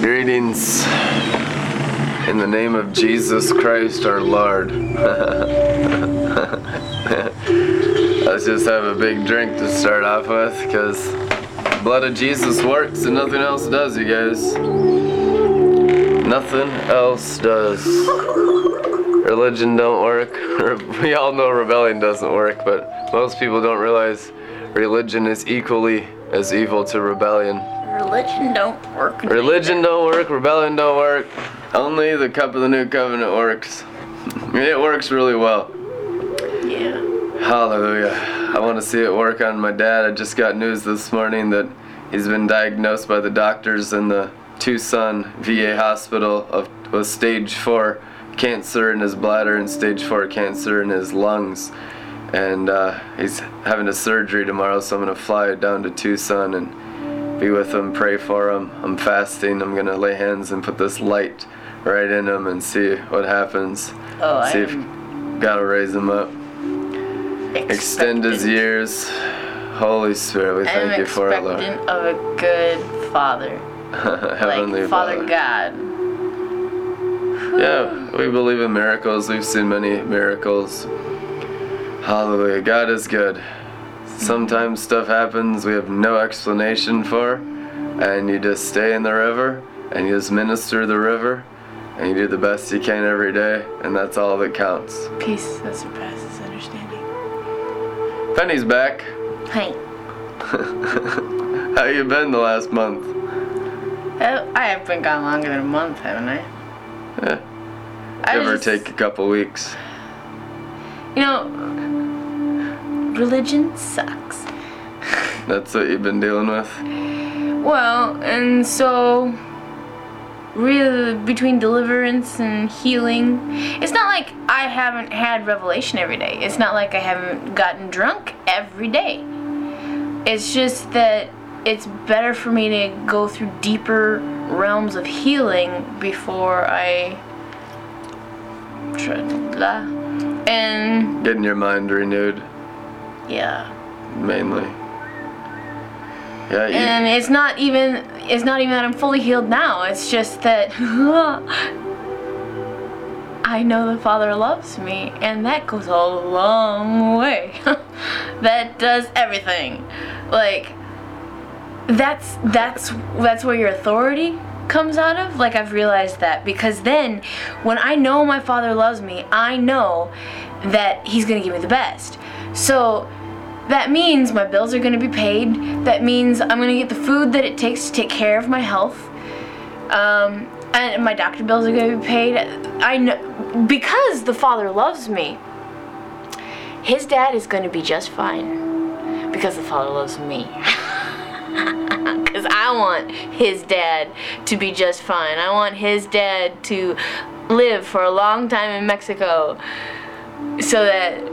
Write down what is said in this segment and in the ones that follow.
Greetings in the name of Jesus Christ our Lord. Let's just have a big drink to start off with because blood of Jesus works and nothing else does, you guys. Nothing else does. Religion don't work. We all know rebellion doesn't work, but most people don't realize religion is equally as evil to rebellion. Religion don't work. Religion don't work, rebellion don't work. Only the cup of the new covenant works. it works really well. Yeah. Hallelujah. I want to see it work on my dad. I just got news this morning that he's been diagnosed by the doctors in the Tucson VA hospital of with stage 4 cancer in his bladder and stage 4 cancer in his lungs. And uh, he's having a surgery tomorrow, so I'm going to fly it down to Tucson and be with him, pray for him. I'm fasting. I'm going to lay hands and put this light right in him and see what happens. Oh, I see if am God will raise him up. Extend his years. Holy Spirit, we I thank you for it, Lord. expectant of a good father, Heavenly like Father. Father God. Yeah, we believe in miracles. We've seen many miracles. Hallelujah. God is good. Sometimes stuff happens we have no explanation for, and you just stay in the river and you just minister the river and you do the best you can every day, and that's all that counts. Peace that surpasses understanding. Penny's back. Hey, How you been the last month? uh, I have been gone longer than a month, haven't I? Yeah. I Give or just- take a couple weeks. You know, religion sucks. That's what you've been dealing with? Well, and so really between deliverance and healing, it's not like I haven't had revelation every day. It's not like I haven't gotten drunk every day. It's just that it's better for me to go through deeper realms of healing before I try blah. And Getting your mind renewed, yeah. mainly. Yeah, you, And it's not even it's not even that I'm fully healed now. It's just that I know the Father loves me and that goes a long way. that does everything. Like that's that's that's where your authority comes out of. Like I've realized that because then when I know my Father loves me, I know that he's going to give me the best. So that means my bills are going to be paid. That means I'm going to get the food that it takes to take care of my health. Um, and my doctor bills are going to be paid. I know because the Father loves me. His dad is going to be just fine because the Father loves me. Because I want his dad to be just fine. I want his dad to live for a long time in Mexico so that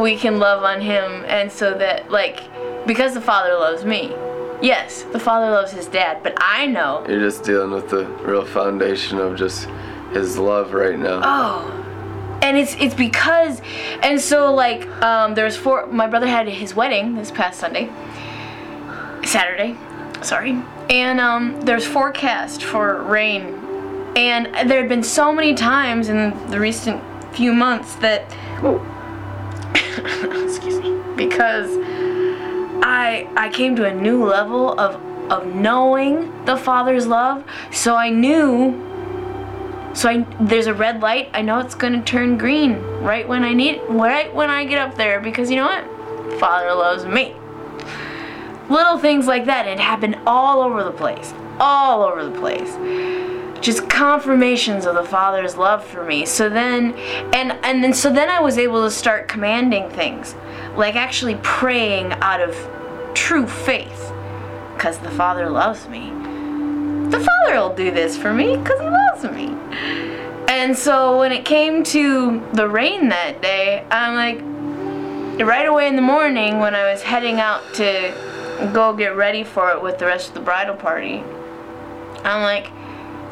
we can love on him and so that like because the father loves me. Yes the father loves his dad but i know. You're just dealing with the real foundation of just his love right now. oh and it's it's because and so like um there's four my brother had his wedding this past sunday saturday sorry and um there's forecast for rain. And there had been so many times in the recent few months that excuse me because i i came to a new level of of knowing the father's love so i knew so I, there's a red light. I know it's gonna turn green right when I need, right when I get up there, because you know what? Father loves me. Little things like that. It happened all over the place, all over the place. Just confirmations of the Father's love for me. So then, and and then so then I was able to start commanding things, like actually praying out of true faith, because the Father loves me the father will do this for me because he loves me. And so when it came to the rain that day, I'm like, right away in the morning when I was heading out to go get ready for it with the rest of the bridal party, I'm like,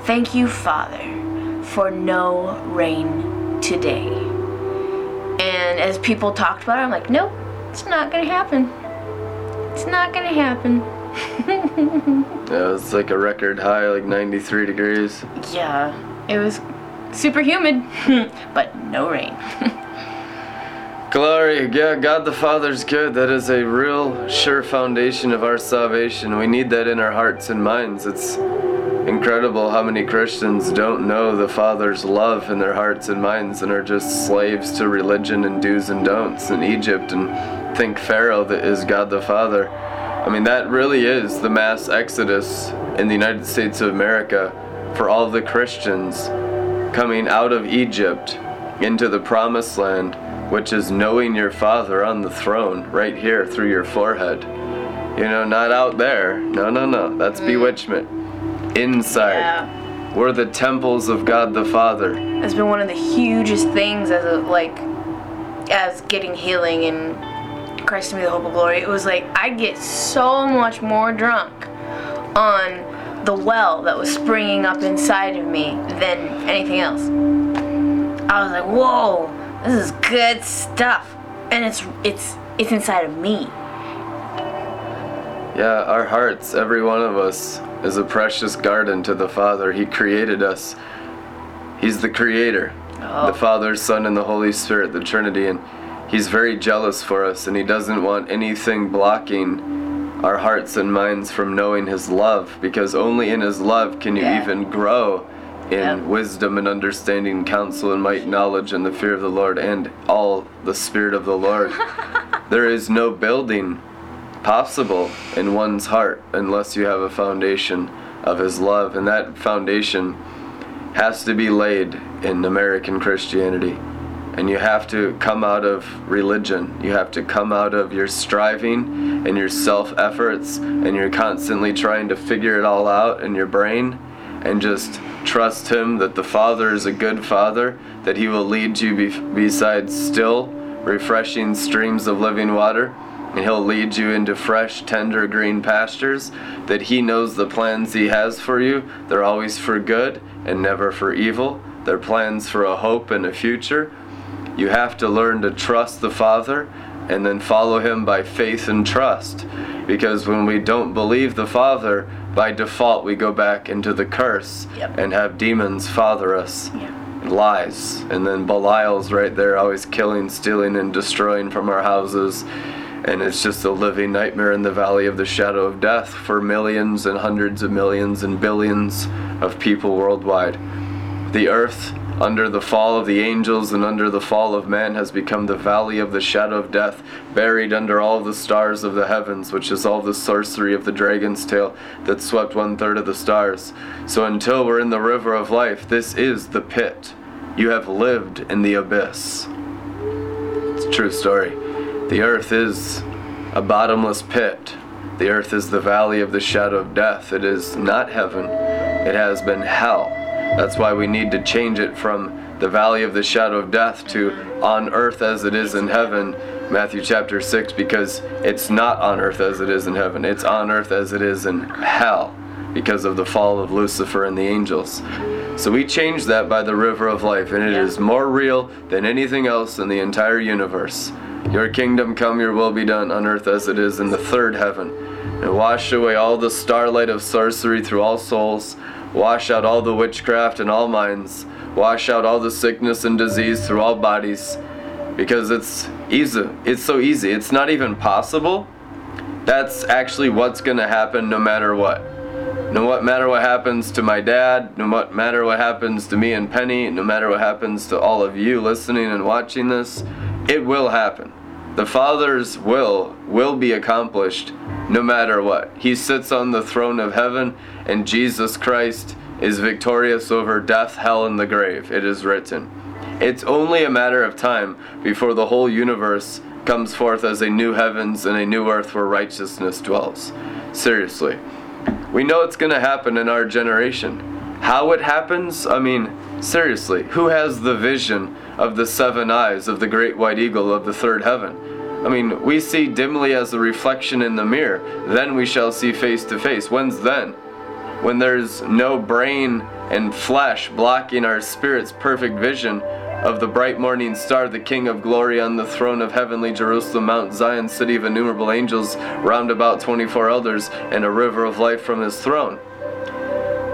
thank you, Father, for no rain today. And as people talked about it, I'm like, nope, it's not gonna happen. It's not gonna happen. Yeah, it was like a record high, like 93 degrees. Yeah, it was super humid, but no rain. Glory, yeah, God the Father's good. That is a real sure foundation of our salvation. We need that in our hearts and minds. It's incredible how many Christians don't know the Father's love in their hearts and minds and are just slaves to religion and do's and don'ts in Egypt and think Pharaoh that is God the Father. I mean, that really is the mass exodus in the United States of America for all the Christians coming out of Egypt into the promised land which is knowing your Father on the throne right here through your forehead. You know, not out there. No, no, no. That's mm. bewitchment. Inside. Yeah. We're the temples of God the Father. It's been one of the hugest things as a like as getting healing and Christ to me the hope of glory. It was like I get so much more drunk on the well that was springing up inside of me than anything else. I was like, whoa, this is good stuff. And it's it's it's inside of me. Yeah, our hearts, every one of us, is a precious garden to the Father. He created us. He's the creator. Oh. The Father, Son, and the Holy Spirit, the Trinity. And He's very jealous for us, and He doesn't want anything blocking our hearts and minds from knowing His love, because only in His love can you Yeah. even grow in Yep. wisdom and understanding, counsel and might, knowledge, and the fear of the Lord, and all the Spirit of the Lord. there is no building possible in one's heart unless you have a foundation of His love, and that foundation has to be laid in American Christianity. And you have to come out of religion. You have to come out of your striving and your self efforts, and you're constantly trying to figure it all out in your brain, and just trust Him that the Father is a good Father, that He will lead you be- beside still, refreshing streams of living water, and He'll lead you into fresh, tender green pastures, that He knows the plans He has for you. They're always for good and never for evil. They're plans for a hope and a future. You have to learn to trust the Father and then follow Him by faith and trust. Because when we don't believe the Father, by default we go back into the curse Yep. and have demons father us Yeah. lies. And then Belial's right there, always killing, stealing, and destroying from our houses. And it's just a living nightmare in the valley of the shadow of death for millions and hundreds of millions and billions of people worldwide. The earth, under the fall of the angels and under the fall of man, has become the valley of the shadow of death, buried under all the stars of the heavens, which is all the sorcery of the dragon's tail that swept one third of the stars. So until we're in the river of life, this is the pit. You have lived in the abyss. It's a true story. The earth is a bottomless pit. The earth is the valley of the shadow of death. It is not heaven. It has been hell. That's why we need to change it from the valley of the shadow of death to on earth as it is in heaven, Matthew chapter 6, because it's not on earth as it is in heaven. It's on earth as it is in hell because of the fall of Lucifer and the angels. So we change that by the river of life, and it Yeah. is more real than anything else in the entire universe. Your kingdom come, your will be done on earth as it is in the third heaven. And wash away all the starlight of sorcery through all souls. Wash out all the witchcraft in all minds. Wash out all the sickness and disease through all bodies. Because it's easy. It's so easy. It's not even possible. That's actually what's going to happen no matter what. No matter what happens to my dad, no matter what happens to me and Penny, no matter what happens to all of you listening and watching this, it will happen. The Father's will will be accomplished no matter what. He sits on the throne of heaven and Jesus Christ is victorious over death, hell and the grave. It is written. It's only a matter of time before the whole universe comes forth as a new heavens and a new earth where righteousness dwells. Seriously. We know it's going to happen in our generation. How it happens? I mean, seriously, who has the vision of the seven eyes of the great white eagle of the third heaven? I mean, we see dimly as a reflection in the mirror, then we shall see face to face. When's then? When there's no brain and flesh blocking our spirit's perfect vision of the bright morning star, the King of glory on the throne of heavenly Jerusalem, Mount Zion, city of innumerable angels, round about 24 elders, and a river of life from his throne.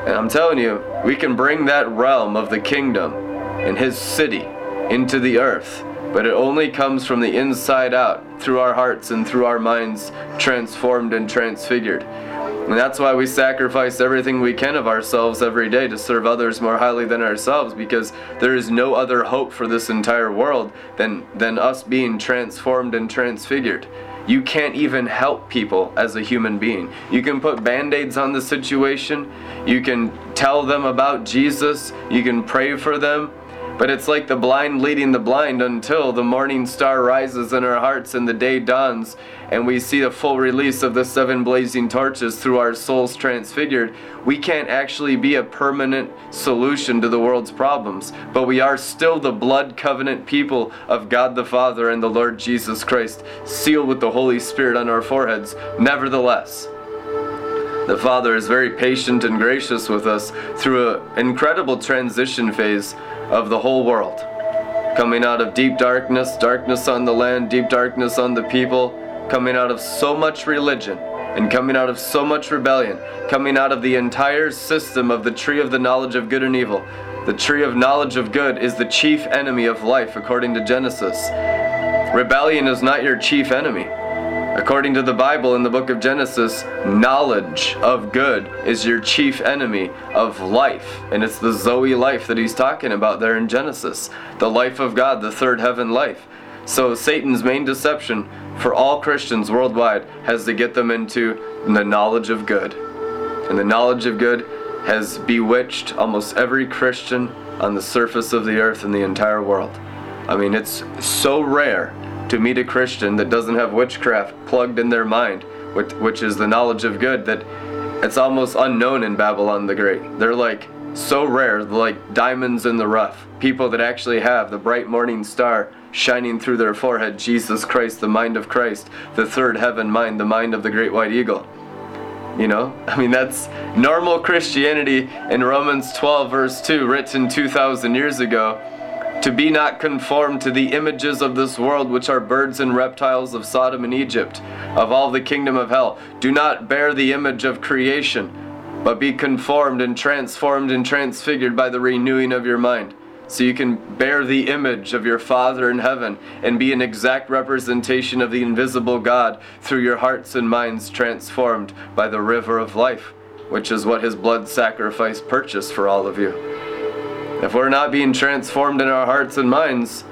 And I'm telling you, we can bring that realm of the kingdom and his city into the earth, but it only comes from the inside out, through our hearts and through our minds, transformed and transfigured. And that's why we sacrifice everything we can of ourselves every day to serve others more highly than ourselves, because there is no other hope for this entire world than, than us being transformed and transfigured. You can't even help people as a human being. You can put band aids on the situation, you can tell them about Jesus, you can pray for them, but it's like the blind leading the blind until the morning star rises in our hearts and the day dawns and we see the full release of the seven blazing torches through our souls transfigured. We can't actually be a permanent solution to the world's problems, but we are still the blood covenant people of God the Father and the Lord Jesus Christ, sealed with the Holy Spirit on our foreheads. Nevertheless, the Father is very patient and gracious with us through an incredible transition phase of the whole world. Coming out of deep darkness, darkness on the land, deep darkness on the people, coming out of so much religion and coming out of so much rebellion, coming out of the entire system of the tree of the knowledge of good and evil. The tree of knowledge of good is the chief enemy of life, according to Genesis. Rebellion is not your chief enemy. According to the Bible in the book of Genesis, knowledge of good is your chief enemy of life. And it's the Zoe life that he's talking about there in Genesis the life of God, the third heaven life. So, Satan's main deception for all Christians worldwide has to get them into the knowledge of good. And the knowledge of good has bewitched almost every Christian on the surface of the earth in the entire world. I mean, it's so rare to meet a Christian that doesn't have witchcraft plugged in their mind, which, which is the knowledge of good, that it's almost unknown in Babylon the Great. They're like so rare, like diamonds in the rough. People that actually have the bright morning star shining through their forehead, Jesus Christ, the mind of Christ, the third heaven mind, the mind of the great white eagle. You know, I mean, that's normal Christianity in Romans 12, verse 2, written 2,000 years ago to be not conformed to the images of this world, which are birds and reptiles of Sodom and Egypt, of all the kingdom of hell. Do not bear the image of creation, but be conformed and transformed and transfigured by the renewing of your mind. So you can bear the image of your Father in heaven and be an exact representation of the invisible God through your hearts and minds transformed by the river of life, which is what his blood sacrifice purchased for all of you. If we're not being transformed in our hearts and minds,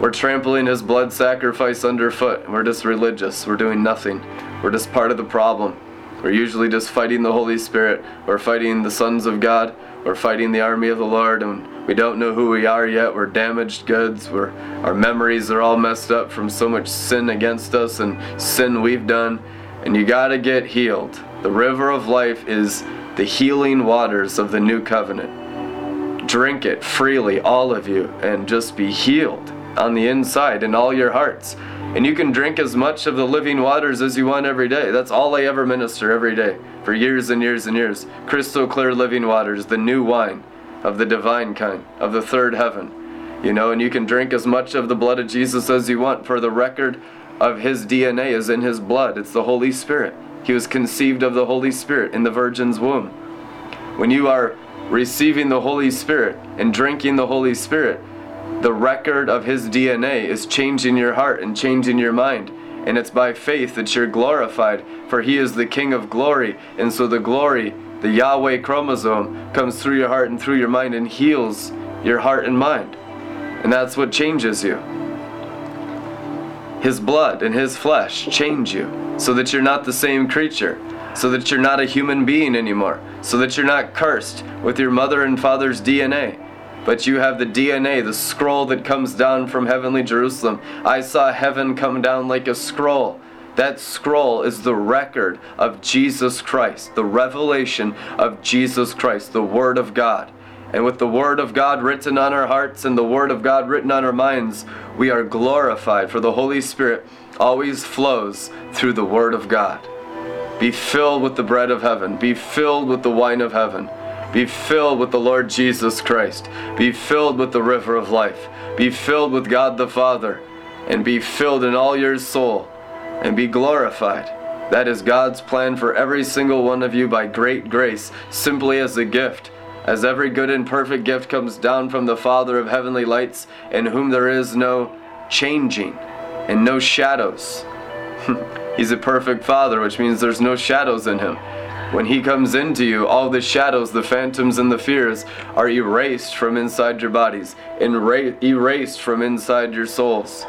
we're trampling his blood sacrifice underfoot. We're just religious. We're doing nothing. We're just part of the problem. We're usually just fighting the Holy Spirit. We're fighting the sons of God. We're fighting the army of the Lord, and we don't know who we are yet. We're damaged goods. We're, our memories are all messed up from so much sin against us and sin we've done. And you got to get healed. The river of life is the healing waters of the new covenant drink it freely, all of you, and just be healed on the inside in all your hearts. And you can drink as much of the living waters as you want every day. That's all I ever minister every day for years and years and years. Crystal clear living waters, the new wine of the divine kind, of the third heaven. You know, and you can drink as much of the blood of Jesus as you want, for the record of his DNA is in his blood. It's the Holy Spirit. He was conceived of the Holy Spirit in the Virgin's womb. When you are receiving the Holy Spirit and drinking the Holy Spirit, the record of His DNA is changing your heart and changing your mind. And it's by faith that you're glorified, for He is the King of glory. And so the glory, the Yahweh chromosome, comes through your heart and through your mind and heals your heart and mind. And that's what changes you. His blood and His flesh change you so that you're not the same creature so that you're not a human being anymore, so that you're not cursed with your mother and father's DNA. But you have the DNA, the scroll that comes down from heavenly Jerusalem. I saw heaven come down like a scroll. That scroll is the record of Jesus Christ, the revelation of Jesus Christ, the Word of God. And with the Word of God written on our hearts and the Word of God written on our minds, we are glorified, for the Holy Spirit always flows through the Word of God. Be filled with the bread of heaven. Be filled with the wine of heaven. Be filled with the Lord Jesus Christ. Be filled with the river of life. Be filled with God the Father. And be filled in all your soul. And be glorified. That is God's plan for every single one of you by great grace, simply as a gift. As every good and perfect gift comes down from the Father of heavenly lights, in whom there is no changing and no shadows. He's a perfect Father, which means there's no shadows in him. When he comes into you, all the shadows, the phantoms, and the fears are erased from inside your bodies, enra- erased from inside your souls.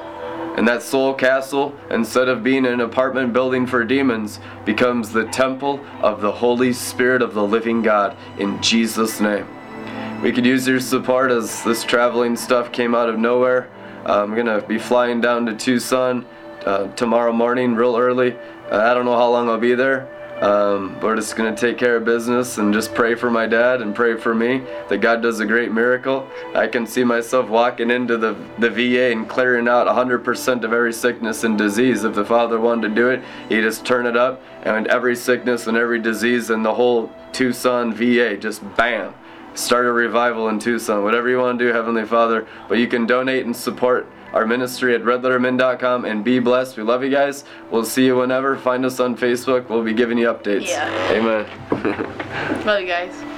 And that soul castle, instead of being an apartment building for demons, becomes the temple of the Holy Spirit of the living God in Jesus' name. We could use your support as this traveling stuff came out of nowhere. Uh, I'm going to be flying down to Tucson uh, tomorrow morning, real early. Uh, I don't know how long I'll be there. Um, we're just going to take care of business and just pray for my dad and pray for me that God does a great miracle. I can see myself walking into the, the VA and clearing out 100% of every sickness and disease. If the Father wanted to do it, He'd just turn it up and every sickness and every disease in the whole Tucson VA just bam. Start a revival in Tucson. Whatever you want to do, Heavenly Father. But you can donate and support our ministry at redlettermin.com and be blessed. We love you guys. We'll see you whenever. Find us on Facebook. We'll be giving you updates. Yeah. Amen. Love you guys.